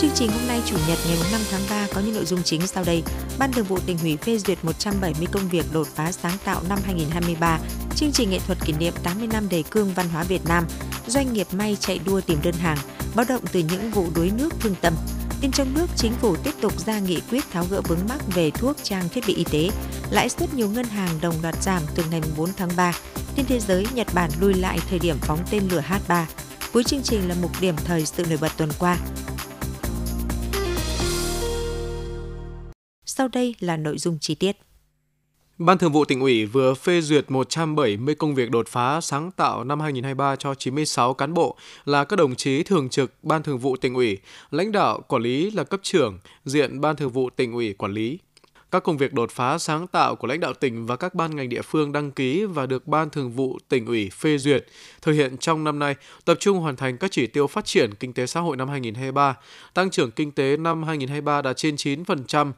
Chương trình hôm nay Chủ nhật ngày 5 tháng 3 có những nội dung chính sau đây. Ban Thường vụ tỉnh ủy phê duyệt 170 công việc đột phá sáng tạo năm 2023. Chương trình nghệ thuật kỷ niệm 80 năm đề cương văn hóa Việt Nam. Doanh nghiệp may chạy đua tìm đơn hàng. Báo động từ những vụ đuối nước thương tâm. Tin trong nước, chính phủ tiếp tục ra nghị quyết tháo gỡ vướng mắc về thuốc trang thiết bị y tế. Lãi suất nhiều ngân hàng đồng loạt giảm từ ngày 4 tháng 3. Tin thế giới, Nhật Bản lùi lại thời điểm phóng tên lửa H3. Cuối chương trình là mục điểm thời sự nổi bật tuần qua. Sau đây là nội dung chi tiết. Ban Thường vụ tỉnh ủy vừa phê duyệt 170 công việc đột phá sáng tạo năm 2023 cho 96 cán bộ là các đồng chí thường trực Ban Thường vụ tỉnh ủy, lãnh đạo quản lý là cấp trưởng, diện Ban Thường vụ tỉnh ủy quản lý. Các công việc đột phá sáng tạo của lãnh đạo tỉnh và các ban ngành địa phương đăng ký và được Ban Thường vụ tỉnh ủy phê duyệt thực hiện trong năm nay tập trung hoàn thành các chỉ tiêu phát triển kinh tế xã hội năm 2023, tăng trưởng kinh tế năm 2023 đạt trên 9%,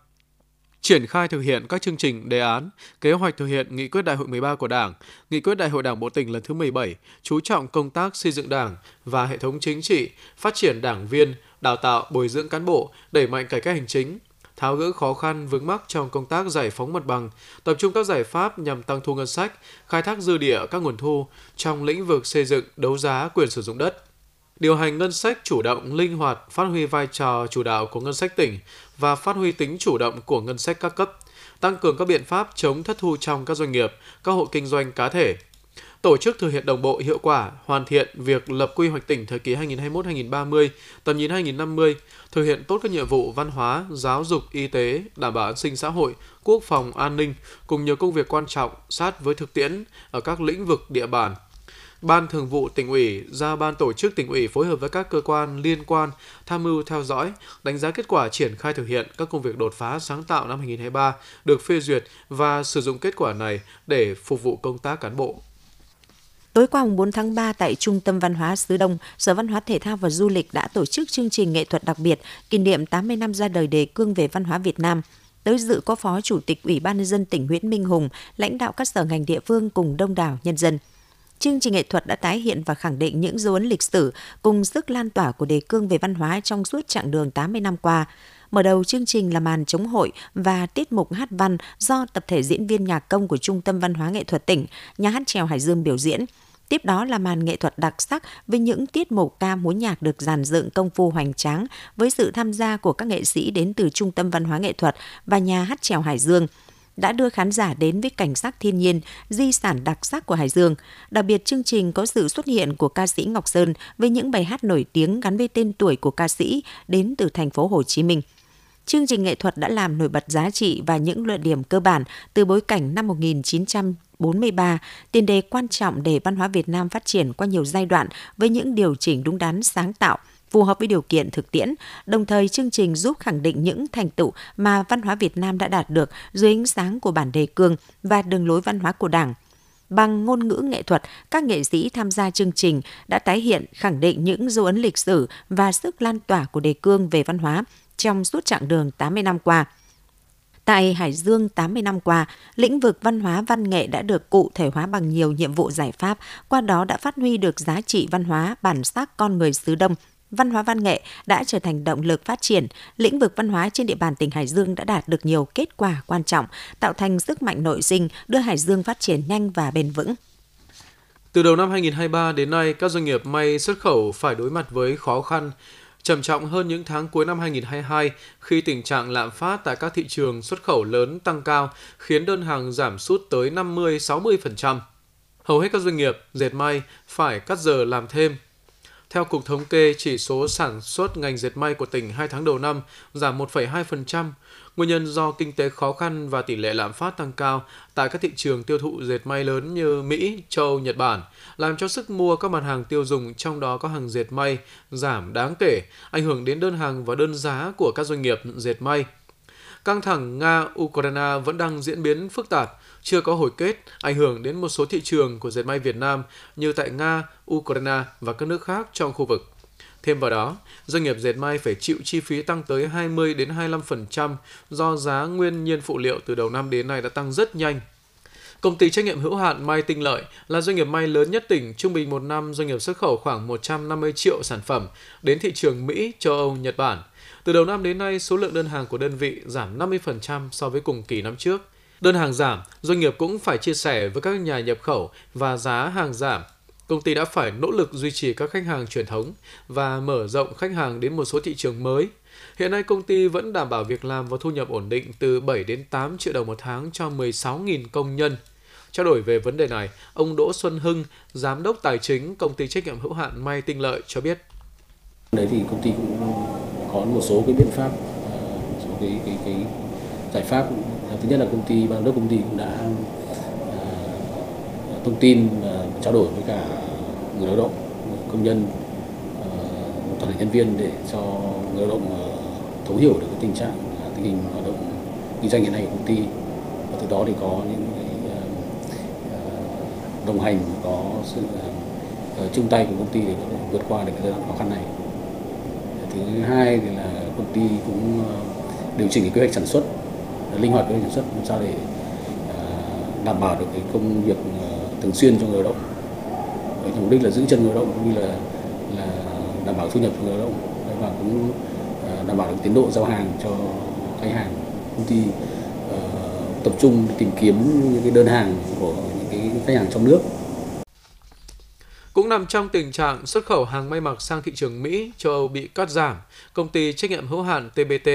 triển khai thực hiện các chương trình, đề án, kế hoạch thực hiện nghị quyết đại hội 13 của Đảng, nghị quyết đại hội Đảng bộ tỉnh lần thứ 17, chú trọng công tác xây dựng Đảng và hệ thống chính trị, phát triển đảng viên, đào tạo, bồi dưỡng cán bộ, đẩy mạnh cải cách hành chính, tháo gỡ khó khăn vướng mắc trong công tác giải phóng mặt bằng, tập trung các giải pháp nhằm tăng thu ngân sách, khai thác dư địa các nguồn thu trong lĩnh vực xây dựng, đấu giá quyền sử dụng đất. Điều hành ngân sách chủ động, linh hoạt, phát huy vai trò chủ đạo của ngân sách tỉnh và phát huy tính chủ động của ngân sách các cấp, tăng cường các biện pháp chống thất thu trong các doanh nghiệp, các hộ kinh doanh cá thể, tổ chức thực hiện đồng bộ hiệu quả, hoàn thiện việc lập quy hoạch tỉnh thời kỳ 2021-2030, tầm nhìn 2050, thực hiện tốt các nhiệm vụ văn hóa, giáo dục, y tế, đảm bảo an sinh xã hội, quốc phòng, an ninh cùng nhiều công việc quan trọng sát với thực tiễn ở các lĩnh vực địa bàn, Ban Thường vụ tỉnh ủy ra ban tổ chức tỉnh ủy phối hợp với các cơ quan liên quan tham mưu theo dõi, đánh giá kết quả triển khai thực hiện các công việc đột phá sáng tạo năm 2023 được phê duyệt và sử dụng kết quả này để phục vụ công tác cán bộ. Tối qua 4 tháng 3 tại Trung tâm Văn hóa Sứ Đông, Sở Văn hóa Thể thao và Du lịch đã tổ chức chương trình nghệ thuật đặc biệt kỷ niệm 80 năm ra đời đề cương về văn hóa Việt Nam. Tới dự có Phó Chủ tịch Ủy ban nhân dân tỉnh Nguyễn Minh Hùng, lãnh đạo các sở ngành địa phương cùng đông đảo nhân dân chương trình nghệ thuật đã tái hiện và khẳng định những dấu ấn lịch sử cùng sức lan tỏa của đề cương về văn hóa trong suốt chặng đường 80 năm qua. Mở đầu chương trình là màn chống hội và tiết mục hát văn do tập thể diễn viên nhạc công của Trung tâm Văn hóa Nghệ thuật tỉnh, nhà hát trèo Hải Dương biểu diễn. Tiếp đó là màn nghệ thuật đặc sắc với những tiết mục ca múa nhạc được dàn dựng công phu hoành tráng với sự tham gia của các nghệ sĩ đến từ Trung tâm Văn hóa Nghệ thuật và nhà hát trèo Hải Dương – đã đưa khán giả đến với cảnh sắc thiên nhiên, di sản đặc sắc của Hải Dương. Đặc biệt chương trình có sự xuất hiện của ca sĩ Ngọc Sơn với những bài hát nổi tiếng gắn với tên tuổi của ca sĩ đến từ thành phố Hồ Chí Minh. Chương trình nghệ thuật đã làm nổi bật giá trị và những luận điểm cơ bản từ bối cảnh năm 1943, tiền đề quan trọng để văn hóa Việt Nam phát triển qua nhiều giai đoạn với những điều chỉnh đúng đắn sáng tạo, phù hợp với điều kiện thực tiễn, đồng thời chương trình giúp khẳng định những thành tựu mà văn hóa Việt Nam đã đạt được dưới ánh sáng của bản đề cương và đường lối văn hóa của Đảng. Bằng ngôn ngữ nghệ thuật, các nghệ sĩ tham gia chương trình đã tái hiện khẳng định những dấu ấn lịch sử và sức lan tỏa của đề cương về văn hóa trong suốt chặng đường 80 năm qua. Tại Hải Dương 80 năm qua, lĩnh vực văn hóa văn nghệ đã được cụ thể hóa bằng nhiều nhiệm vụ giải pháp, qua đó đã phát huy được giá trị văn hóa, bản sắc con người xứ Đông văn hóa văn nghệ đã trở thành động lực phát triển, lĩnh vực văn hóa trên địa bàn tỉnh Hải Dương đã đạt được nhiều kết quả quan trọng, tạo thành sức mạnh nội sinh, đưa Hải Dương phát triển nhanh và bền vững. Từ đầu năm 2023 đến nay, các doanh nghiệp may xuất khẩu phải đối mặt với khó khăn trầm trọng hơn những tháng cuối năm 2022 khi tình trạng lạm phát tại các thị trường xuất khẩu lớn tăng cao khiến đơn hàng giảm sút tới 50-60%. Hầu hết các doanh nghiệp dệt may phải cắt giờ làm thêm theo Cục Thống kê, chỉ số sản xuất ngành dệt may của tỉnh 2 tháng đầu năm giảm 1,2%. Nguyên nhân do kinh tế khó khăn và tỷ lệ lạm phát tăng cao tại các thị trường tiêu thụ dệt may lớn như Mỹ, Châu, Nhật Bản, làm cho sức mua các mặt hàng tiêu dùng trong đó có hàng dệt may giảm đáng kể, ảnh hưởng đến đơn hàng và đơn giá của các doanh nghiệp dệt may. Căng thẳng Nga-Ukraine vẫn đang diễn biến phức tạp, chưa có hồi kết, ảnh hưởng đến một số thị trường của dệt may Việt Nam như tại Nga, Ukraine và các nước khác trong khu vực. Thêm vào đó, doanh nghiệp dệt may phải chịu chi phí tăng tới 20 đến 25% do giá nguyên nhiên phụ liệu từ đầu năm đến nay đã tăng rất nhanh. Công ty trách nhiệm hữu hạn May Tinh Lợi là doanh nghiệp may lớn nhất tỉnh, trung bình một năm doanh nghiệp xuất khẩu khoảng 150 triệu sản phẩm đến thị trường Mỹ, châu Âu, Nhật Bản. Từ đầu năm đến nay, số lượng đơn hàng của đơn vị giảm 50% so với cùng kỳ năm trước. Đơn hàng giảm, doanh nghiệp cũng phải chia sẻ với các nhà nhập khẩu và giá hàng giảm. Công ty đã phải nỗ lực duy trì các khách hàng truyền thống và mở rộng khách hàng đến một số thị trường mới. Hiện nay công ty vẫn đảm bảo việc làm và thu nhập ổn định từ 7 đến 8 triệu đồng một tháng cho 16.000 công nhân. Trao đổi về vấn đề này, ông Đỗ Xuân Hưng, giám đốc tài chính công ty trách nhiệm hữu hạn May Tinh Lợi cho biết. Đấy thì công ty cũng có một số cái biện pháp, ờ, một số cái cái cái giải pháp. Thứ nhất là công ty ban đốc công ty cũng đã uh, thông tin và trao đổi với cả người lao động, công nhân, uh, toàn thể nhân viên để cho người lao động uh, thấu hiểu được cái tình trạng tình hình hoạt động kinh doanh hiện nay của công ty và từ đó thì có những cái đồng hành có sự uh, chung tay của công ty để vượt qua được cái giai đoạn khó khăn này thứ hai thì là công ty cũng ờ, điều chỉnh cái kế hoạch sản xuất linh hoạt kế hoạch sản xuất làm sao để ờ, đảm bảo được cái công việc ờ, thường xuyên cho người lao động. Với mục đích là giữ chân người lao động cũng như là là đảm bảo thu nhập cho người lao động. Và cũng đảm bảo được tiến độ giao hàng cho khách hàng. Công ty uh, tập trung tìm kiếm những cái đơn hàng của những cái khách hàng trong nước. Cũng nằm trong tình trạng xuất khẩu hàng may mặc sang thị trường Mỹ, châu Âu bị cắt giảm, công ty trách nhiệm hữu hạn TBT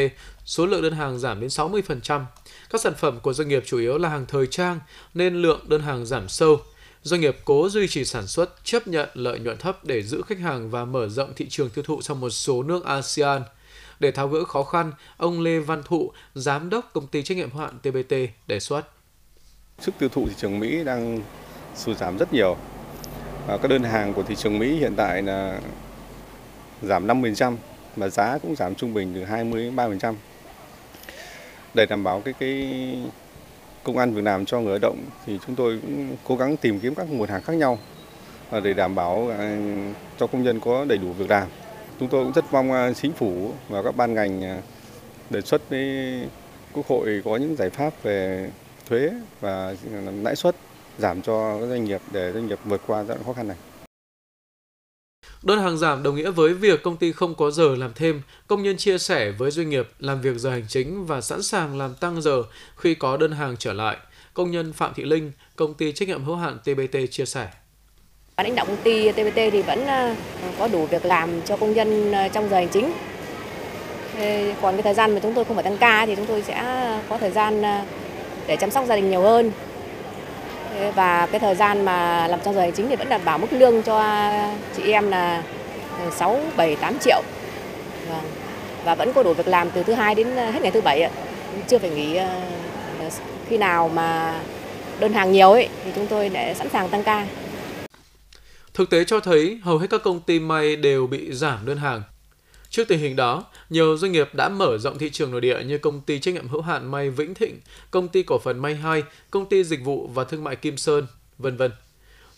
số lượng đơn hàng giảm đến 60%. Các sản phẩm của doanh nghiệp chủ yếu là hàng thời trang nên lượng đơn hàng giảm sâu. Doanh nghiệp cố duy trì sản xuất, chấp nhận lợi nhuận thấp để giữ khách hàng và mở rộng thị trường tiêu thụ trong một số nước ASEAN. Để tháo gỡ khó khăn, ông Lê Văn Thụ, giám đốc công ty trách nhiệm hữu hạn TBT đề xuất Sức tiêu thụ thị trường Mỹ đang sụt giảm rất nhiều. Ờ, các đơn hàng của thị trường Mỹ hiện tại là giảm 5% và giá cũng giảm trung bình từ 20 đến 3%. Để đảm bảo cái cái công an việc làm cho người lao động thì chúng tôi cũng cố gắng tìm kiếm các nguồn hàng khác nhau ờ, để đảm bảo ờ, cho công nhân có đầy đủ việc làm. Chúng tôi cũng rất mong chính phủ và các ban ngành đề xuất với Quốc hội có những giải pháp về thuế và lãi suất giảm cho các doanh nghiệp để doanh nghiệp vượt qua giai đoạn khó khăn này. Đơn hàng giảm đồng nghĩa với việc công ty không có giờ làm thêm, công nhân chia sẻ với doanh nghiệp làm việc giờ hành chính và sẵn sàng làm tăng giờ khi có đơn hàng trở lại. Công nhân Phạm Thị Linh, công ty trách nhiệm hữu hạn TBT chia sẻ. Lãnh đạo công ty TBT thì vẫn ờ, có đủ việc làm cho công nhân ờ, trong giờ hành chính. Còn cái thời gian mà chúng tôi không phải tăng ca thì chúng tôi sẽ có thời gian ờ, để chăm sóc gia đình nhiều hơn và cái thời gian mà làm trong giờ hành chính thì vẫn đảm bảo mức lương cho chị em là 6, 7, 8 triệu. Và, và vẫn có đủ việc làm từ thứ hai đến ờ, hết ngày thứ bảy chưa phải nghỉ ờ, ờ, khi nào mà đơn hàng nhiều ấy thì chúng tôi để sẵn sàng tăng ca. Thực tế cho thấy hầu hết các công ty may đều bị giảm đơn hàng. Trước tình hình đó, nhiều doanh nghiệp đã mở rộng thị trường nội địa như công ty trách nhiệm hữu hạn May Vĩnh Thịnh, công ty cổ phần May 2, công ty dịch vụ và thương mại Kim Sơn, vân vân.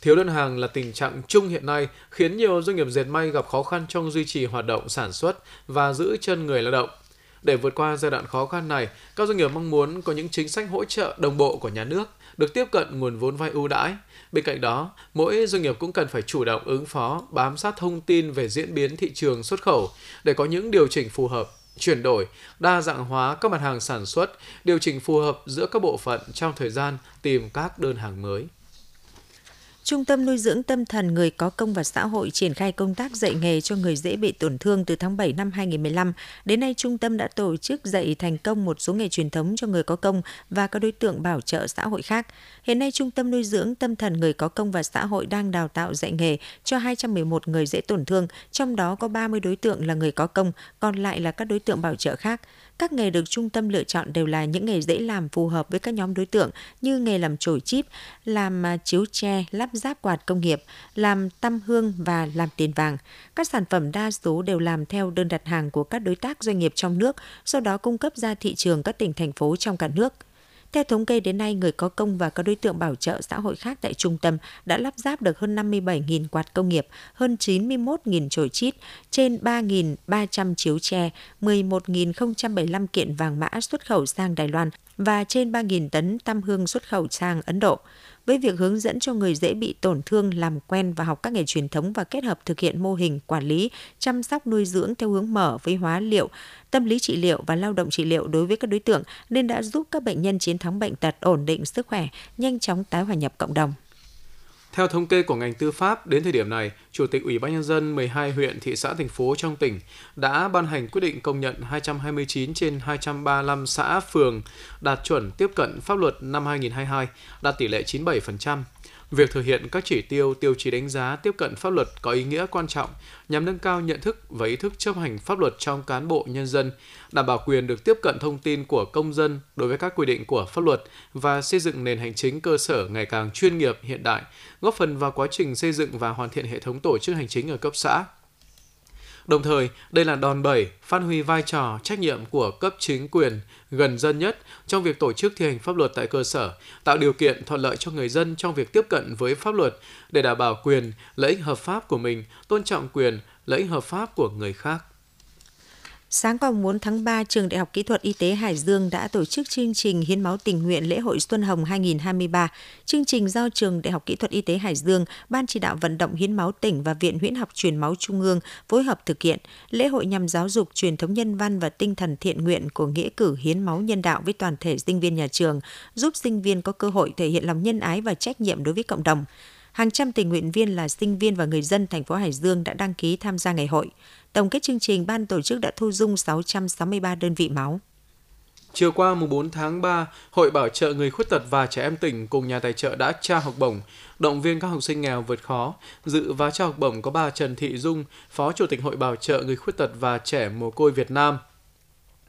Thiếu đơn hàng là tình trạng chung hiện nay khiến nhiều doanh nghiệp dệt may gặp khó khăn trong duy trì hoạt động sản xuất và giữ chân người lao động. Để vượt qua giai đoạn khó khăn này, các doanh nghiệp mong muốn có những chính sách hỗ trợ đồng bộ của nhà nước, được tiếp cận nguồn vốn vay ưu đãi. Bên cạnh đó, mỗi doanh nghiệp cũng cần phải chủ động ứng phó, bám sát thông tin về diễn biến thị trường xuất khẩu để có những điều chỉnh phù hợp chuyển đổi, đa dạng hóa các mặt hàng sản xuất, điều chỉnh phù hợp giữa các bộ phận trong thời gian tìm các đơn hàng mới. Trung tâm nuôi dưỡng tâm thần người có công và xã hội triển khai công tác dạy nghề cho người dễ bị tổn thương từ tháng 7 năm 2015. Đến nay, trung tâm đã tổ chức dạy thành công một số nghề truyền thống cho người có công và các đối tượng bảo trợ xã hội khác. Hiện nay, Trung tâm nuôi dưỡng tâm thần người có công và xã hội đang đào tạo dạy nghề cho 211 người dễ tổn thương, trong đó có 30 đối tượng là người có công, còn lại là các đối tượng bảo trợ khác. Các nghề được trung tâm lựa chọn đều là những nghề dễ làm phù hợp với các nhóm đối tượng như nghề làm chổi chip, làm à, chiếu tre, lắp ráp quạt công nghiệp, làm tăm hương và làm tiền vàng. Các sản phẩm đa số đều làm theo đơn đặt hàng của các đối tác doanh nghiệp trong nước, sau đó cung cấp ra thị trường các tỉnh thành phố trong cả nước. Theo thống kê đến nay, người có công và các đối tượng bảo trợ xã hội khác tại trung tâm đã lắp ráp được hơn 57.000 quạt công nghiệp, hơn 91.000 chổi chít, trên 3.300 chiếu tre, 11.075 kiện vàng mã xuất khẩu sang Đài Loan và trên 3.000 tấn tam hương xuất khẩu sang Ấn Độ. Với việc hướng dẫn cho người dễ bị tổn thương làm quen và học các nghề truyền thống và kết hợp thực hiện mô hình quản lý, chăm sóc nuôi dưỡng theo hướng mở với hóa liệu, tâm lý trị liệu và lao động trị liệu đối với các đối tượng nên đã giúp các bệnh nhân chiến thắng bệnh tật, ổn định sức khỏe, nhanh chóng tái hòa nhập cộng đồng. Theo thống kê của ngành tư pháp, đến thời điểm này, Chủ tịch Ủy ban Nhân dân 12 huyện, thị xã, thành phố trong tỉnh đã ban hành quyết định công nhận 229 trên 235 xã, phường đạt chuẩn tiếp cận pháp luật năm 2022, đạt tỷ lệ 97%. Việc thực hiện các chỉ tiêu, tiêu chí đánh giá tiếp cận pháp luật có ý nghĩa quan trọng nhằm nâng cao nhận thức và ý thức chấp hành pháp luật trong cán bộ nhân dân, đảm bảo quyền được tiếp cận thông tin của công dân đối với các quy định của pháp luật và xây dựng nền hành chính cơ sở ngày càng chuyên nghiệp hiện đại, góp phần vào quá trình xây dựng và hoàn thiện hệ thống tổ chức hành chính ở cấp xã, Đồng thời, đây là đòn bẩy phát huy vai trò trách nhiệm của cấp chính quyền gần dân nhất trong việc tổ chức thi hành pháp luật tại cơ sở, tạo điều kiện thuận lợi cho người dân trong việc tiếp cận với pháp luật để đảm bảo quyền, lợi ích hợp pháp của mình, tôn trọng quyền, lợi ích hợp pháp của người khác. Sáng qua 4 tháng 3, Trường Đại học Kỹ thuật Y tế Hải Dương đã tổ chức chương trình Hiến máu tình nguyện lễ hội Xuân Hồng 2023. Chương trình do Trường Đại học Kỹ thuật Y tế Hải Dương, Ban chỉ đạo vận động hiến máu tỉnh và Viện Huyễn học truyền máu Trung ương phối hợp thực hiện. Lễ hội nhằm giáo dục truyền thống nhân văn và tinh thần thiện nguyện của nghĩa cử hiến máu nhân đạo với toàn thể sinh viên nhà trường, giúp sinh viên có cơ hội thể hiện lòng nhân ái và trách nhiệm đối với cộng đồng hàng trăm tình nguyện viên là sinh viên và người dân thành phố Hải Dương đã đăng ký tham gia ngày hội. Tổng kết chương trình, ban tổ chức đã thu dung 663 đơn vị máu. Chiều qua mùng 4 tháng 3, Hội Bảo trợ người khuyết tật và trẻ em tỉnh cùng nhà tài trợ đã trao học bổng, động viên các học sinh nghèo vượt khó. Dự và trao học bổng có bà Trần Thị Dung, Phó Chủ tịch Hội Bảo trợ người khuyết tật và trẻ mồ côi Việt Nam,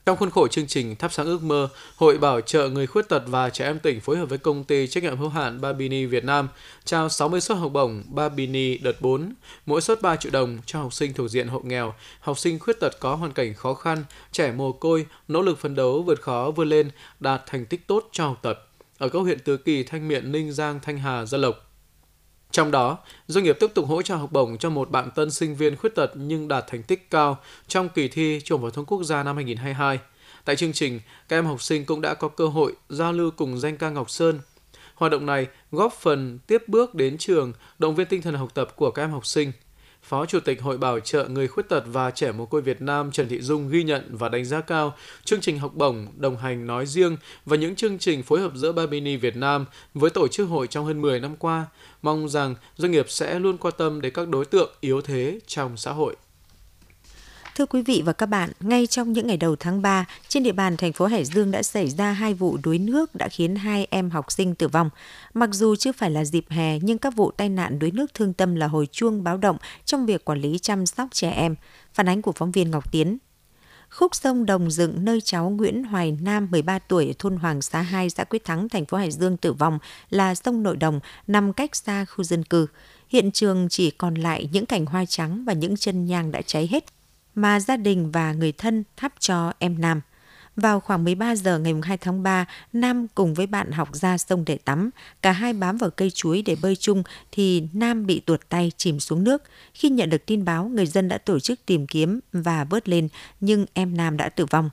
trong khuôn khổ chương trình Thắp sáng ước mơ, Hội Bảo trợ người khuyết tật và trẻ em tỉnh phối hợp với công ty trách nhiệm hữu hạn Babini Việt Nam trao 60 suất học bổng Babini đợt 4, mỗi suất 3 triệu đồng cho học sinh thuộc diện hộ nghèo, học sinh khuyết tật có hoàn cảnh khó khăn, trẻ mồ côi, nỗ lực phấn đấu vượt khó vươn lên, đạt thành tích tốt cho học tập ở các huyện Tứ Kỳ, Thanh Miện, Ninh Giang, Thanh Hà, Gia Lộc. Trong đó, doanh nghiệp tiếp tục hỗ trợ học bổng cho một bạn tân sinh viên khuyết tật nhưng đạt thành tích cao trong kỳ thi Trung phổ thông quốc gia năm 2022. Tại chương trình, các em học sinh cũng đã có cơ hội giao lưu cùng danh ca Ngọc Sơn. Hoạt động này góp phần tiếp bước đến trường, động viên tinh thần học tập của các em học sinh – Phó Chủ tịch Hội Bảo trợ Người Khuyết tật và Trẻ Mồ côi Việt Nam Trần Thị Dung ghi nhận và đánh giá cao chương trình học bổng, đồng hành nói riêng và những chương trình phối hợp giữa Babini Việt Nam với tổ chức hội trong hơn 10 năm qua. Mong rằng doanh nghiệp sẽ luôn quan tâm đến các đối tượng yếu thế trong xã hội. Thưa quý vị và các bạn, ngay trong những ngày đầu tháng 3, trên địa bàn thành phố Hải Dương đã xảy ra hai vụ đuối nước đã khiến hai em học sinh tử vong. Mặc dù chưa phải là dịp hè, nhưng các vụ tai nạn đuối nước thương tâm là hồi chuông báo động trong việc quản lý chăm sóc trẻ em. Phản ánh của phóng viên Ngọc Tiến. Khúc sông Đồng Dựng nơi cháu Nguyễn Hoài Nam 13 tuổi ở thôn Hoàng Xá 2 xã Quyết Thắng thành phố Hải Dương tử vong là sông Nội Đồng nằm cách xa khu dân cư. Hiện trường chỉ còn lại những cành hoa trắng và những chân nhang đã cháy hết mà gia đình và người thân thắp cho em Nam. Vào khoảng 13 giờ ngày 2 tháng 3, Nam cùng với bạn học ra sông để tắm. Cả hai bám vào cây chuối để bơi chung thì Nam bị tuột tay chìm xuống nước. Khi nhận được tin báo, người dân đã tổ chức tìm kiếm và vớt lên, nhưng em Nam đã tử vong.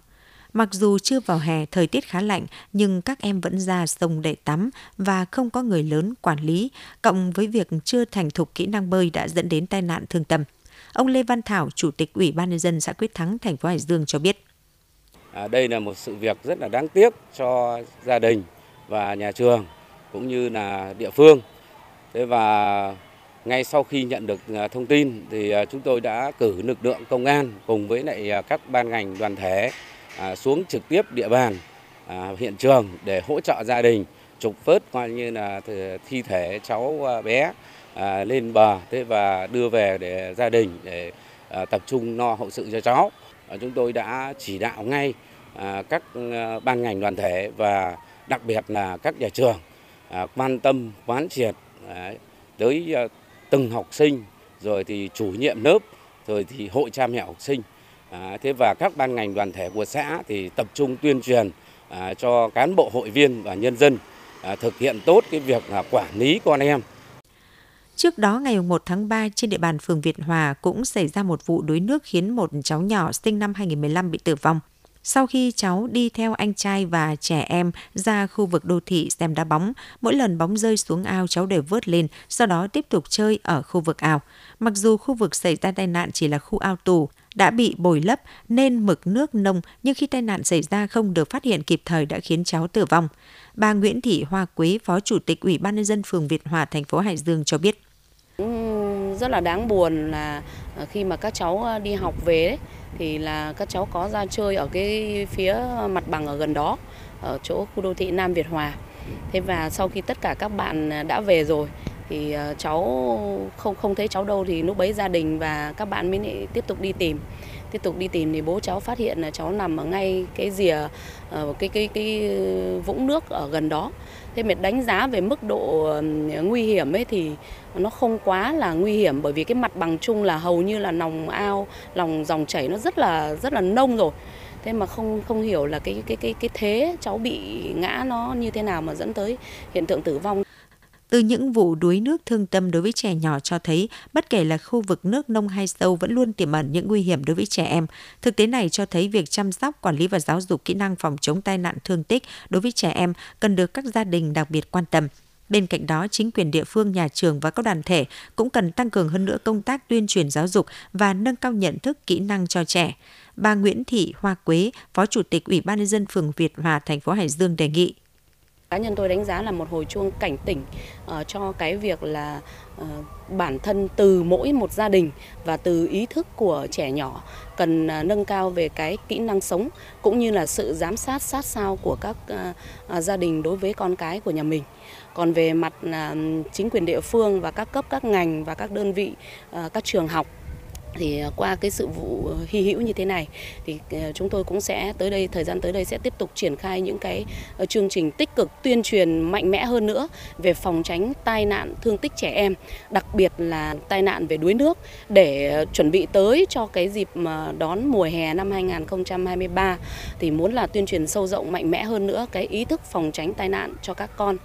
Mặc dù chưa vào hè, thời tiết khá lạnh, nhưng các em vẫn ra sông để tắm và không có người lớn quản lý, cộng với việc chưa thành thục kỹ năng bơi đã dẫn đến tai nạn thương tâm. Ông Lê Văn Thảo, Chủ tịch Ủy ban nhân dân xã Quyết Thắng, thành phố Hải Dương cho biết. À, đây là một sự việc rất là đáng tiếc cho gia đình và nhà trường cũng như là địa phương. Thế và ngay sau khi nhận được à, thông tin thì à, chúng tôi đã cử lực lượng công an cùng với lại à, các ban ngành đoàn thể xuống trực tiếp địa bàn hiện trường để hỗ trợ gia đình trục vớt coi như là thi thể cháu bé à, lên bờ thế và đưa về để gia đình để à, tập trung lo hậu sự cho cháu. À, chúng tôi đã chỉ đạo ngay à, các à, ban ngành đoàn thể và đặc biệt là các nhà trường à, quan tâm quán triệt à, tới à, từng học sinh rồi thì chủ nhiệm lớp rồi thì hội cha mẹ học sinh à, thế và các ban ngành đoàn thể của xã thì tập trung tuyên truyền à, cho cán bộ hội viên và nhân dân à, thực hiện tốt cái việc là quản lý con em Trước đó, ngày 1 tháng 3, trên địa bàn phường Việt Hòa cũng xảy ra một vụ đuối nước khiến một cháu nhỏ sinh năm 2015 bị tử vong. Sau khi cháu đi theo anh trai và trẻ em ra khu vực đô thị xem đá bóng, mỗi lần bóng rơi xuống ao cháu đều vớt lên, sau đó tiếp tục chơi ở khu vực ao. Mặc dù khu vực xảy ra tai nạn chỉ là khu ao tù, đã bị bồi lấp nên mực nước nông nhưng khi tai nạn xảy ra không được phát hiện kịp thời đã khiến cháu tử vong. Bà Nguyễn Thị Hoa Quế, Phó Chủ tịch Ủy ban nhân dân phường Việt Hòa, thành phố Hải Dương cho biết. Rất là đáng buồn là ờ, khi mà các cháu ờ, đi học về ấy, thì là các cháu có ra chơi ở cái phía mặt bằng ở gần đó ở chỗ khu đô thị Nam Việt Hòa. Thế và sau khi tất cả các bạn ờ, đã về rồi thì cháu không không thấy cháu đâu thì lúc bấy gia đình và các bạn mới tiếp tục đi tìm tiếp tục đi tìm thì bố cháu phát hiện là cháu nằm ở ngay cái rìa cái cái cái vũng nước ở gần đó thế mệt đánh giá về mức độ nguy hiểm ấy thì nó không quá là nguy hiểm bởi vì cái mặt bằng chung là hầu như là lòng ao lòng dòng chảy nó rất là rất là nông rồi thế mà không không hiểu là cái cái cái cái thế cháu bị ngã nó như thế nào mà dẫn tới hiện tượng tử vong từ những vụ đuối nước thương tâm đối với trẻ nhỏ cho thấy, bất kể là khu vực nước nông hay sâu vẫn luôn tiềm ẩn những nguy hiểm đối với trẻ em. Thực tế này cho thấy việc chăm sóc, quản lý và giáo dục kỹ năng phòng chống tai nạn thương tích đối với trẻ em cần được các gia đình đặc biệt quan tâm. Bên cạnh đó, chính quyền địa phương, nhà trường và các đoàn thể cũng cần tăng cường hơn nữa công tác tuyên truyền giáo dục và nâng cao nhận thức kỹ năng cho trẻ. Bà Nguyễn Thị Hoa Quế, Phó Chủ tịch Ủy ban nhân dân phường Việt Hòa, thành phố Hải Dương đề nghị cá nhân tôi đánh giá là một hồi chuông cảnh tỉnh uh, cho cái việc là uh, bản thân từ mỗi một gia đình và từ ý thức của trẻ nhỏ cần uh, nâng cao về cái kỹ năng sống cũng như là sự giám sát sát sao của các uh, uh, gia đình đối với con cái của nhà mình. Còn về mặt uh, chính quyền địa phương và các cấp các ngành và các đơn vị uh, các trường học thì ờ, qua cái sự vụ ờ, hy hữu như thế này, thì ờ, chúng tôi cũng sẽ tới đây, thời gian tới đây sẽ tiếp tục triển khai những cái chương trình tích cực, tuyên truyền mạnh mẽ hơn nữa về phòng tránh tai nạn thương tích trẻ em, đặc biệt là tai nạn về đuối nước, để chuẩn bị tới cho cái dịp mà đón mùa hè năm 2023 thì muốn là tuyên truyền sâu rộng, mạnh mẽ hơn nữa cái ý thức phòng tránh tai nạn cho các con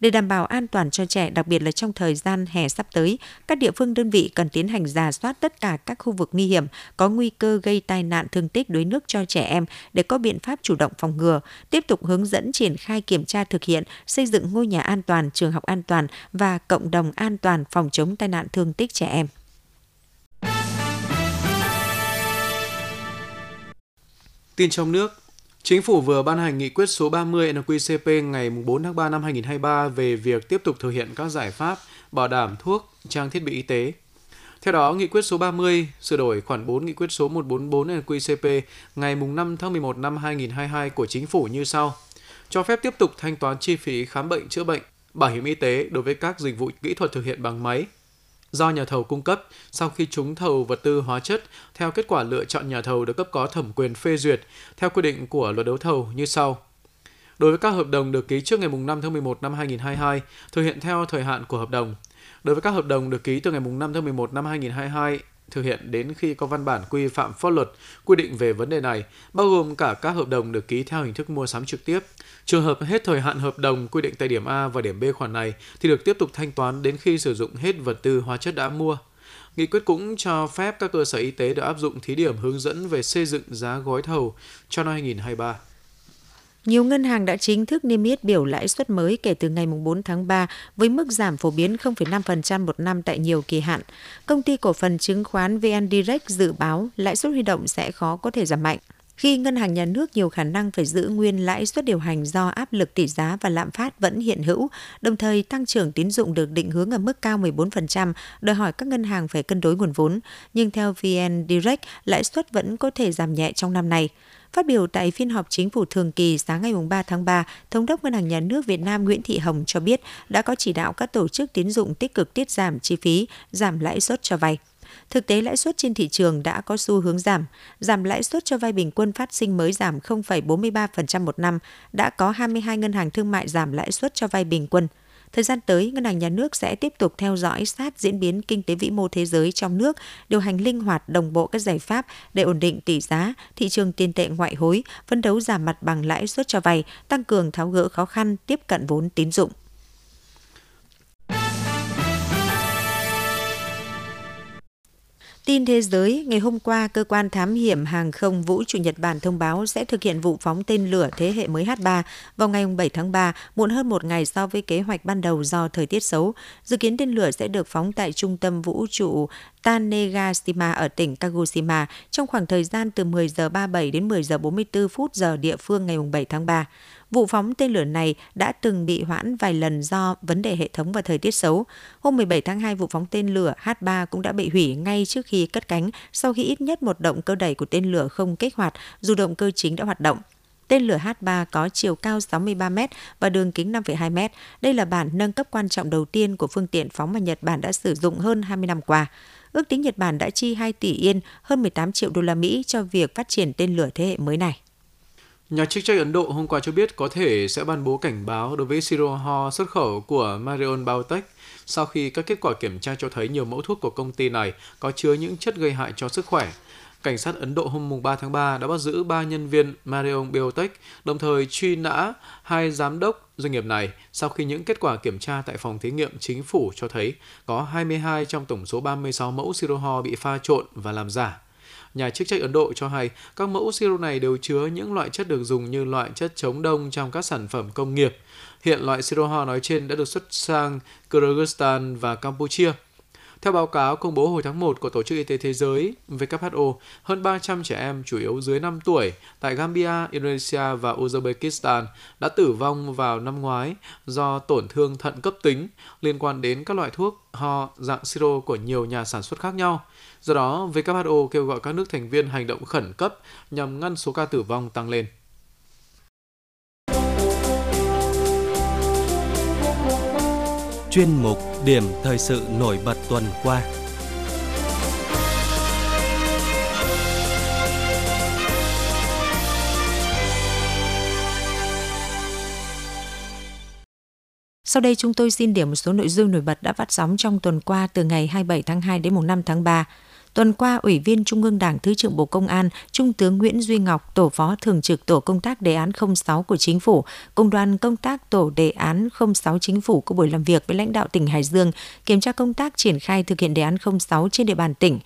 để đảm bảo an toàn cho trẻ, đặc biệt là trong thời gian hè sắp tới, các địa phương đơn vị cần tiến hành giả soát tất cả các khu vực nguy hiểm có nguy cơ gây tai nạn thương tích đuối nước cho trẻ em để có biện pháp chủ động phòng ngừa, tiếp tục hướng dẫn triển khai kiểm tra thực hiện, xây dựng ngôi nhà an toàn, trường học an toàn và cộng đồng an toàn phòng chống tai nạn thương tích trẻ em. Tin trong nước, Chính phủ vừa ban hành nghị quyết số 30 NQCP ngày 4 tháng 3 năm 2023 về việc tiếp tục thực hiện các giải pháp bảo đảm thuốc, trang thiết bị y tế. Theo đó, nghị quyết số 30 sửa đổi khoản 4 nghị quyết số 144 NQCP ngày 5 tháng 11 năm 2022 của chính phủ như sau. Cho phép tiếp tục thanh toán chi phí khám bệnh chữa bệnh, bảo hiểm y tế đối với các dịch vụ kỹ thuật thực hiện bằng máy, do nhà thầu cung cấp sau khi trúng thầu vật tư hóa chất theo kết quả lựa chọn nhà thầu được cấp có thẩm quyền phê duyệt theo quy định của luật đấu thầu như sau. Đối với các hợp đồng được ký trước ngày 5 tháng 11 năm 2022, thực hiện theo thời hạn của hợp đồng. Đối với các hợp đồng được ký từ ngày 5 tháng 11 năm 2022 thực hiện đến khi có văn bản quy phạm pháp luật quy định về vấn đề này, bao gồm cả các hợp đồng được ký theo hình thức mua sắm trực tiếp. Trường hợp hết thời hạn hợp đồng quy định tại điểm A và điểm B khoản này thì được tiếp tục thanh toán đến khi sử dụng hết vật tư hóa chất đã mua. Nghị quyết cũng cho phép các cơ sở y tế được áp dụng thí điểm hướng dẫn về xây dựng giá gói thầu cho năm 2023. Nhiều ngân hàng đã chính thức niêm yết biểu lãi suất mới kể từ ngày 4 tháng 3 với mức giảm phổ biến 0,5% một năm tại nhiều kỳ hạn. Công ty cổ phần chứng khoán VN Direct dự báo lãi suất huy động sẽ khó có thể giảm mạnh khi ngân hàng nhà nước nhiều khả năng phải giữ nguyên lãi suất điều hành do áp lực tỷ giá và lạm phát vẫn hiện hữu, đồng thời tăng trưởng tín dụng được định hướng ở mức cao 14%, đòi hỏi các ngân hàng phải cân đối nguồn vốn. Nhưng theo VN Direct, lãi suất vẫn có thể giảm nhẹ trong năm nay. Phát biểu tại phiên họp chính phủ thường kỳ sáng ngày 3 tháng 3, Thống đốc Ngân hàng Nhà nước Việt Nam Nguyễn Thị Hồng cho biết đã có chỉ đạo các tổ chức tín dụng tích cực tiết giảm chi phí, giảm lãi suất cho vay. Thực tế lãi suất trên thị trường đã có xu hướng giảm. Giảm lãi suất cho vay bình quân phát sinh mới giảm 0,43% một năm, đã có 22 ngân hàng thương mại giảm lãi suất cho vay bình quân. Thời gian tới, Ngân hàng Nhà nước sẽ tiếp tục theo dõi sát diễn biến kinh tế vĩ mô thế giới trong nước, điều hành linh hoạt đồng bộ các giải pháp để ổn định tỷ giá, thị trường tiền tệ ngoại hối, phấn đấu giảm mặt bằng lãi suất cho vay, tăng cường tháo gỡ khó khăn, tiếp cận vốn tín dụng. Tin thế giới, ngày hôm qua, cơ quan thám hiểm hàng không vũ trụ Nhật Bản thông báo sẽ thực hiện vụ phóng tên lửa thế hệ mới H3 vào ngày 7 tháng 3, muộn hơn một ngày so với kế hoạch ban đầu do thời tiết xấu. Dự kiến tên lửa sẽ được phóng tại trung tâm vũ trụ Tanegashima ở tỉnh Kagoshima trong khoảng thời gian từ 10 giờ 37 đến 10 giờ 44 phút giờ địa phương ngày 7 tháng 3. Vụ phóng tên lửa này đã từng bị hoãn vài lần do vấn đề hệ thống và thời tiết xấu. Hôm 17 tháng 2, vụ phóng tên lửa H3 cũng đã bị hủy ngay trước khi cất cánh sau khi ít nhất một động cơ đẩy của tên lửa không kích hoạt dù động cơ chính đã hoạt động. Tên lửa H3 có chiều cao 63 m và đường kính 5,2 m. Đây là bản nâng cấp quan trọng đầu tiên của phương tiện phóng mà Nhật Bản đã sử dụng hơn 20 năm qua. Ước tính Nhật Bản đã chi 2 tỷ yên, hơn 18 triệu đô la Mỹ cho việc phát triển tên lửa thế hệ mới này. Nhà chức trách Ấn Độ hôm qua cho biết có thể sẽ ban bố cảnh báo đối với siro ho xuất khẩu của Marion Biotech sau khi các kết quả kiểm tra cho thấy nhiều mẫu thuốc của công ty này có chứa những chất gây hại cho sức khỏe. Cảnh sát Ấn Độ hôm 3 tháng 3 đã bắt giữ 3 nhân viên Marion Biotech, đồng thời truy nã hai giám đốc doanh nghiệp này sau khi những kết quả kiểm tra tại phòng thí nghiệm chính phủ cho thấy có 22 trong tổng số 36 mẫu siro ho bị pha trộn và làm giả. Nhà chức trách Ấn Độ cho hay các mẫu siro này đều chứa những loại chất được dùng như loại chất chống đông trong các sản phẩm công nghiệp. Hiện loại siro ho nói trên đã được xuất sang Kyrgyzstan và Campuchia. Theo báo cáo công bố hồi tháng 1 của Tổ chức Y tế Thế giới WHO, hơn 300 trẻ em chủ yếu dưới 5 tuổi tại Gambia, Indonesia và Uzbekistan đã tử vong vào năm ngoái do tổn thương thận cấp tính liên quan đến các loại thuốc ho dạng siro của nhiều nhà sản xuất khác nhau. Do đó, WHO kêu gọi các nước thành viên hành động khẩn cấp nhằm ngăn số ca tử vong tăng lên. Chuyên mục Điểm thời sự nổi bật tuần qua. Sau đây chúng tôi xin điểm một số nội dung nổi bật đã phát sóng trong tuần qua từ ngày 27 tháng 2 đến mùng 5 tháng 3. Tuần qua, Ủy viên Trung ương Đảng Thứ trưởng Bộ Công an, Trung tướng Nguyễn Duy Ngọc, Tổ phó Thường trực Tổ công tác đề án 06 của Chính phủ, cùng đoàn công tác Tổ đề án 06 Chính phủ có buổi làm việc với lãnh đạo tỉnh Hải Dương, kiểm tra công tác triển khai thực hiện đề án 06 trên địa bàn tỉnh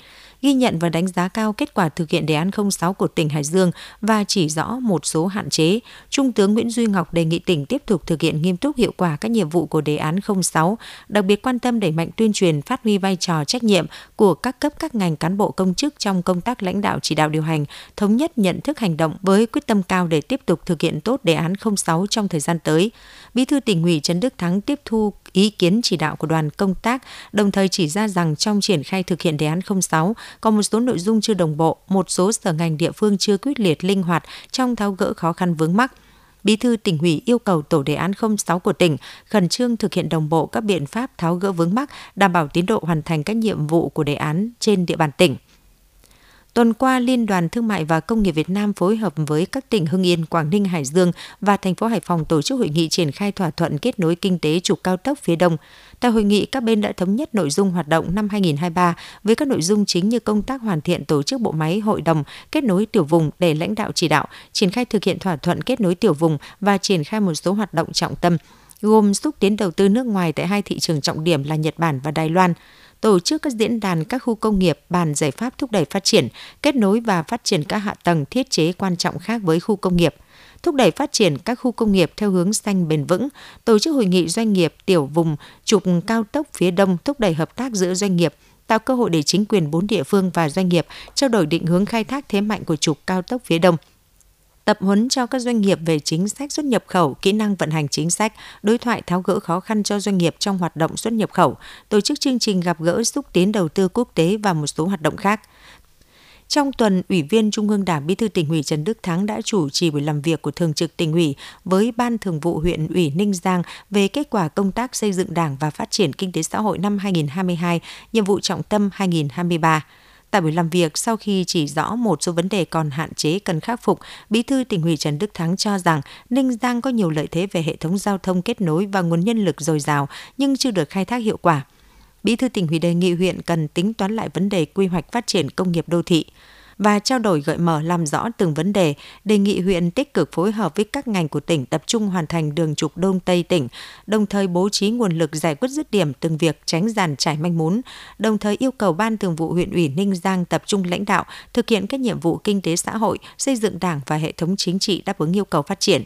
ghi nhận và đánh giá cao kết quả thực hiện đề án 06 của tỉnh Hải Dương và chỉ rõ một số hạn chế. Trung tướng Nguyễn Duy Ngọc đề nghị tỉnh tiếp tục thực hiện nghiêm túc hiệu quả các nhiệm vụ của đề án 06, đặc biệt quan tâm đẩy mạnh tuyên truyền phát huy vai trò trách nhiệm của các cấp các ngành cán bộ công chức trong công tác lãnh đạo chỉ đạo điều hành, thống nhất nhận thức hành động với quyết tâm cao để tiếp tục thực hiện tốt đề án 06 trong thời gian tới. Bí thư tỉnh ủy Trần Đức Thắng tiếp thu ý kiến chỉ đạo của đoàn công tác, đồng thời chỉ ra rằng trong triển khai thực hiện đề án 06 còn một số nội dung chưa đồng bộ, một số sở ngành địa phương chưa quyết liệt linh hoạt trong tháo gỡ khó khăn vướng mắc. Bí thư tỉnh ủy yêu cầu tổ đề án 06 của tỉnh khẩn trương thực hiện đồng bộ các biện pháp tháo gỡ vướng mắc, đảm bảo tiến độ hoàn thành các nhiệm vụ của đề án trên địa bàn tỉnh. Tuần qua, Liên đoàn Thương mại và Công nghiệp Việt Nam phối hợp với các tỉnh Hưng Yên, Quảng Ninh, Hải Dương và thành phố Hải Phòng tổ chức hội nghị triển khai thỏa thuận kết nối kinh tế trục cao tốc phía Đông. Tại hội nghị, các bên đã thống nhất nội dung hoạt động năm 2023 với các nội dung chính như công tác hoàn thiện tổ chức bộ máy hội đồng kết nối tiểu vùng để lãnh đạo chỉ đạo, triển khai thực hiện thỏa thuận kết nối tiểu vùng và triển khai một số hoạt động trọng tâm gồm xúc tiến đầu tư nước ngoài tại hai thị trường trọng điểm là Nhật Bản và Đài Loan, tổ chức các diễn đàn các khu công nghiệp bàn giải pháp thúc đẩy phát triển, kết nối và phát triển các hạ tầng thiết chế quan trọng khác với khu công nghiệp. Thúc đẩy phát triển các khu công nghiệp theo hướng xanh bền vững, tổ chức hội nghị doanh nghiệp tiểu vùng trục cao tốc phía đông thúc đẩy hợp tác giữa doanh nghiệp, tạo cơ hội để chính quyền bốn địa phương và doanh nghiệp trao đổi định hướng khai thác thế mạnh của trục cao tốc phía đông tập huấn cho các doanh nghiệp về chính sách xuất nhập khẩu, kỹ năng vận hành chính sách, đối thoại tháo gỡ khó khăn cho doanh nghiệp trong hoạt động xuất nhập khẩu, tổ chức chương trình gặp gỡ xúc tiến đầu tư quốc tế và một số hoạt động khác. Trong tuần, Ủy viên Trung ương Đảng Bí thư tỉnh ủy Trần Đức Thắng đã chủ trì buổi làm việc của Thường trực tỉnh ủy với Ban Thường vụ huyện ủy Ninh Giang về kết quả công tác xây dựng Đảng và phát triển kinh tế xã hội năm 2022, nhiệm vụ trọng tâm 2023. Tại buổi làm việc, sau khi chỉ rõ một số vấn đề còn hạn chế cần khắc phục, Bí thư tỉnh ủy Trần Đức Thắng cho rằng Ninh Giang có nhiều lợi thế về hệ thống giao thông kết nối và nguồn nhân lực dồi dào nhưng chưa được khai thác hiệu quả. Bí thư tỉnh ủy đề nghị huyện cần tính toán lại vấn đề quy hoạch phát triển công nghiệp đô thị và trao đổi gợi mở làm rõ từng vấn đề, đề nghị huyện tích cực phối hợp với các ngành của tỉnh tập trung hoàn thành đường trục Đông Tây tỉnh, đồng thời bố trí nguồn lực giải quyết dứt điểm từng việc tránh giàn trải manh mún, đồng thời yêu cầu Ban Thường vụ huyện ủy Ninh Giang tập trung lãnh đạo thực hiện các nhiệm vụ kinh tế xã hội, xây dựng Đảng và hệ thống chính trị đáp ứng yêu cầu phát triển.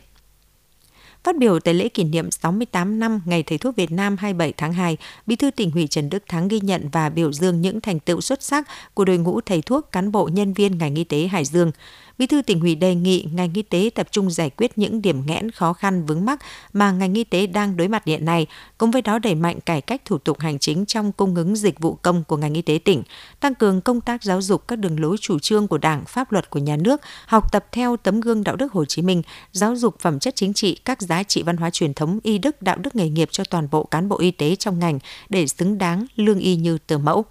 Phát biểu tại lễ kỷ niệm 68 năm Ngày Thầy thuốc Việt Nam 27 tháng 2, Bí thư tỉnh ủy Trần Đức Thắng ghi nhận và biểu dương những thành tựu xuất sắc của đội ngũ thầy thuốc, cán bộ nhân viên ngành y tế Hải Dương. Bí thư tỉnh ủy đề nghị ngành y tế tập trung giải quyết những điểm nghẽn khó khăn vướng mắc mà ngành y tế đang đối mặt hiện nay, cùng với đó đẩy mạnh cải cách thủ tục hành chính trong cung ứng dịch vụ công của ngành y tế tỉnh, tăng cường công tác giáo dục các đường lối chủ trương của Đảng, pháp luật của nhà nước, học tập theo tấm gương đạo đức Hồ Chí Minh, giáo dục phẩm chất chính trị, các giá trị văn hóa truyền thống, y đức, đạo đức nghề nghiệp cho toàn bộ cán bộ y tế trong ngành để xứng đáng lương y như từ mẫu.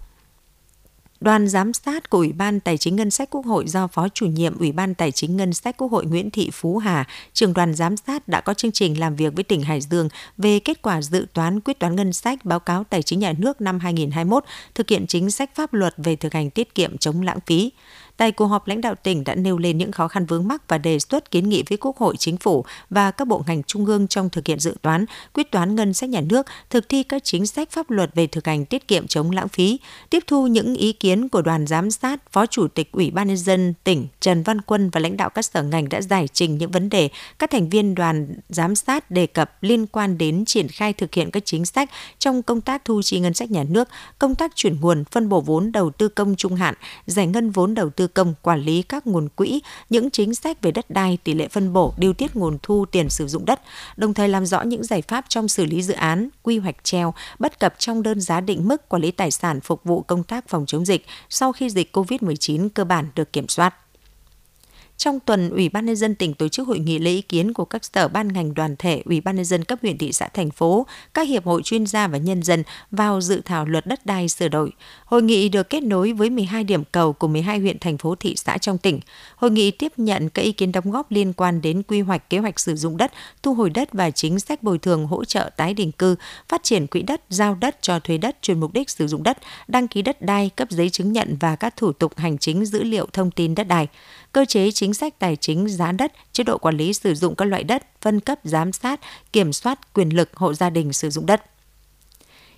Đoàn giám sát của Ủy ban Tài chính Ngân sách Quốc hội do Phó chủ nhiệm Ủy ban Tài chính Ngân sách Quốc hội Nguyễn Thị Phú Hà, trưởng đoàn giám sát đã có chương trình làm việc với tỉnh Hải Dương về kết quả dự toán quyết toán ngân sách báo cáo tài chính nhà nước năm 2021, thực hiện chính sách pháp luật về thực hành tiết kiệm chống lãng phí. Tại cuộc họp, lãnh đạo tỉnh đã nêu lên những khó khăn vướng mắc và đề xuất kiến nghị với Quốc hội, Chính phủ và các bộ ngành trung ương trong thực hiện dự toán, quyết toán ngân sách nhà nước, thực thi các chính sách pháp luật về thực hành tiết kiệm chống lãng phí, tiếp thu những ý kiến của đoàn giám sát, Phó Chủ tịch Ủy ban nhân dân tỉnh Trần Văn Quân và lãnh đạo các sở ngành đã giải trình những vấn đề các thành viên đoàn giám sát đề cập liên quan đến triển khai thực hiện các chính sách trong công tác thu chi ngân sách nhà nước, công tác chuyển nguồn, phân bổ vốn đầu tư công trung hạn, giải ngân vốn đầu tư công, quản lý các nguồn quỹ, những chính sách về đất đai, tỷ lệ phân bổ, điều tiết nguồn thu tiền sử dụng đất, đồng thời làm rõ những giải pháp trong xử lý dự án, quy hoạch treo, bất cập trong đơn giá định mức quản lý tài sản phục vụ công tác phòng chống dịch sau khi dịch COVID-19 cơ bản được kiểm soát. Trong tuần, Ủy ban nhân dân tỉnh tổ chức hội nghị lấy ý kiến của các sở ban ngành đoàn thể, Ủy ban nhân dân cấp huyện thị xã thành phố, các hiệp hội chuyên gia và nhân dân vào dự thảo luật đất đai sửa đổi. Hội nghị được kết nối với 12 điểm cầu của 12 huyện thành phố thị xã trong tỉnh. Hội nghị tiếp nhận các ý kiến đóng góp liên quan đến quy hoạch kế hoạch sử dụng đất, thu hồi đất và chính sách bồi thường hỗ trợ tái định cư, phát triển quỹ đất, giao đất cho thuê đất chuyển mục đích sử dụng đất, đăng ký đất đai, cấp giấy chứng nhận và các thủ tục hành chính dữ liệu thông tin đất đai cơ chế chính sách tài chính giá đất, chế độ quản lý sử dụng các loại đất, phân cấp giám sát, kiểm soát quyền lực hộ gia đình sử dụng đất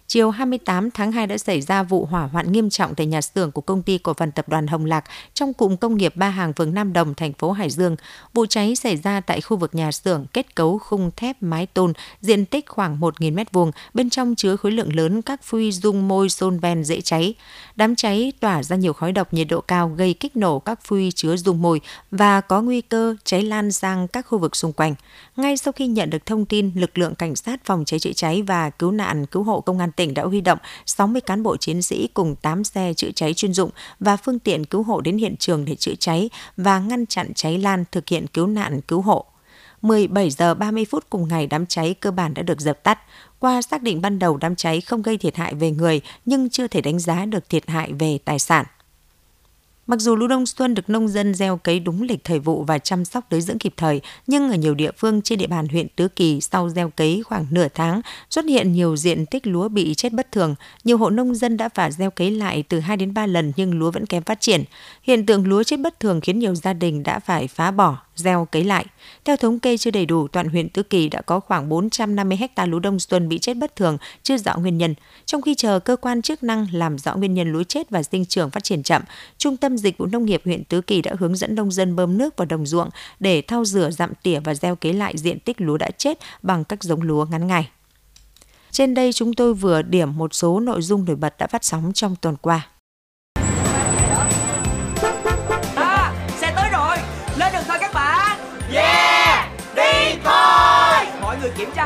chiều 28 tháng 2 đã xảy ra vụ hỏa hoạn nghiêm trọng tại nhà xưởng của công ty cổ phần tập đoàn Hồng Lạc trong cụm công nghiệp Ba Hàng phường Nam Đồng, thành phố Hải Dương. Vụ cháy xảy ra tại khu vực nhà xưởng kết cấu khung thép mái tôn, diện tích khoảng 1.000 m2, bên trong chứa khối lượng lớn các phuy dung môi xôn ven dễ cháy. Đám cháy tỏa ra nhiều khói độc nhiệt độ cao gây kích nổ các phuy chứa dung môi và có nguy cơ cháy lan sang các khu vực xung quanh. Ngay sau khi nhận được thông tin, lực lượng cảnh sát phòng cháy chữa cháy và cứu nạn cứu hộ công an tỉnh đã huy động 60 cán bộ chiến sĩ cùng 8 xe chữa cháy chuyên dụng và phương tiện cứu hộ đến hiện trường để chữa cháy và ngăn chặn cháy lan thực hiện cứu nạn cứu hộ. 17 giờ 30 phút cùng ngày, đám cháy cơ bản đã được dập tắt. Qua xác định ban đầu đám cháy không gây thiệt hại về người, nhưng chưa thể đánh giá được thiệt hại về tài sản. Mặc dù lúa đông xuân được nông dân gieo cấy đúng lịch thời vụ và chăm sóc tưới dưỡng kịp thời, nhưng ở nhiều địa phương trên địa bàn huyện Tứ Kỳ sau gieo cấy khoảng nửa tháng xuất hiện nhiều diện tích lúa bị chết bất thường. Nhiều hộ nông dân đã phải gieo cấy lại từ 2 đến 3 lần nhưng lúa vẫn kém phát triển. Hiện tượng lúa chết bất thường khiến nhiều gia đình đã phải phá bỏ, gieo cấy lại. Theo thống kê chưa đầy đủ, toàn huyện Tứ Kỳ đã có khoảng 450 ha lúa đông xuân bị chết bất thường, chưa rõ nguyên nhân. Trong khi chờ cơ quan chức năng làm rõ nguyên nhân lúa chết và sinh trưởng phát triển chậm, Trung tâm Dịch vụ Nông nghiệp huyện Tứ Kỳ đã hướng dẫn nông dân bơm nước vào đồng ruộng để thao rửa, dặm tỉa và gieo cấy lại diện tích lúa đã chết bằng các giống lúa ngắn ngày. Trên đây chúng tôi vừa điểm một số nội dung nổi bật đã phát sóng trong tuần qua.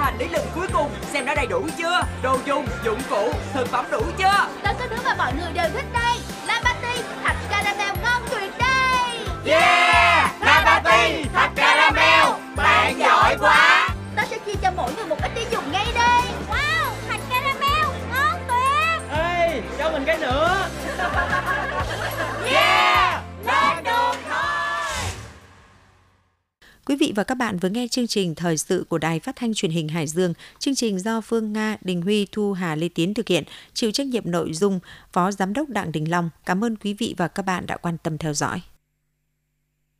Hành lý lần cuối cùng xem đã đầy đủ chưa, đồ dùng, dụng cụ, thực phẩm đủ chưa. Tất cả thứ mà mọi người đều thích đây. La Patty, thật caramel ngon tuyệt đây. Yeah, La Patty, thật caramel, bạn giỏi quá. Ta sẽ chia cho mỗi người một ít để dùng ngay đây. Wow, thật caramel, ngon tuyệt. Ê, cho mình cái nữa. Quý vị và các bạn vừa nghe chương trình Thời sự của Đài Phát thanh Truyền hình Hải Dương. Chương trình do Phương Nga, Đình Huy, Thu Hà, Lê Tiến thực hiện, chịu trách nhiệm nội dung Phó Giám đốc Đặng Đình Long. Cảm ơn quý vị và các bạn đã quan tâm theo dõi.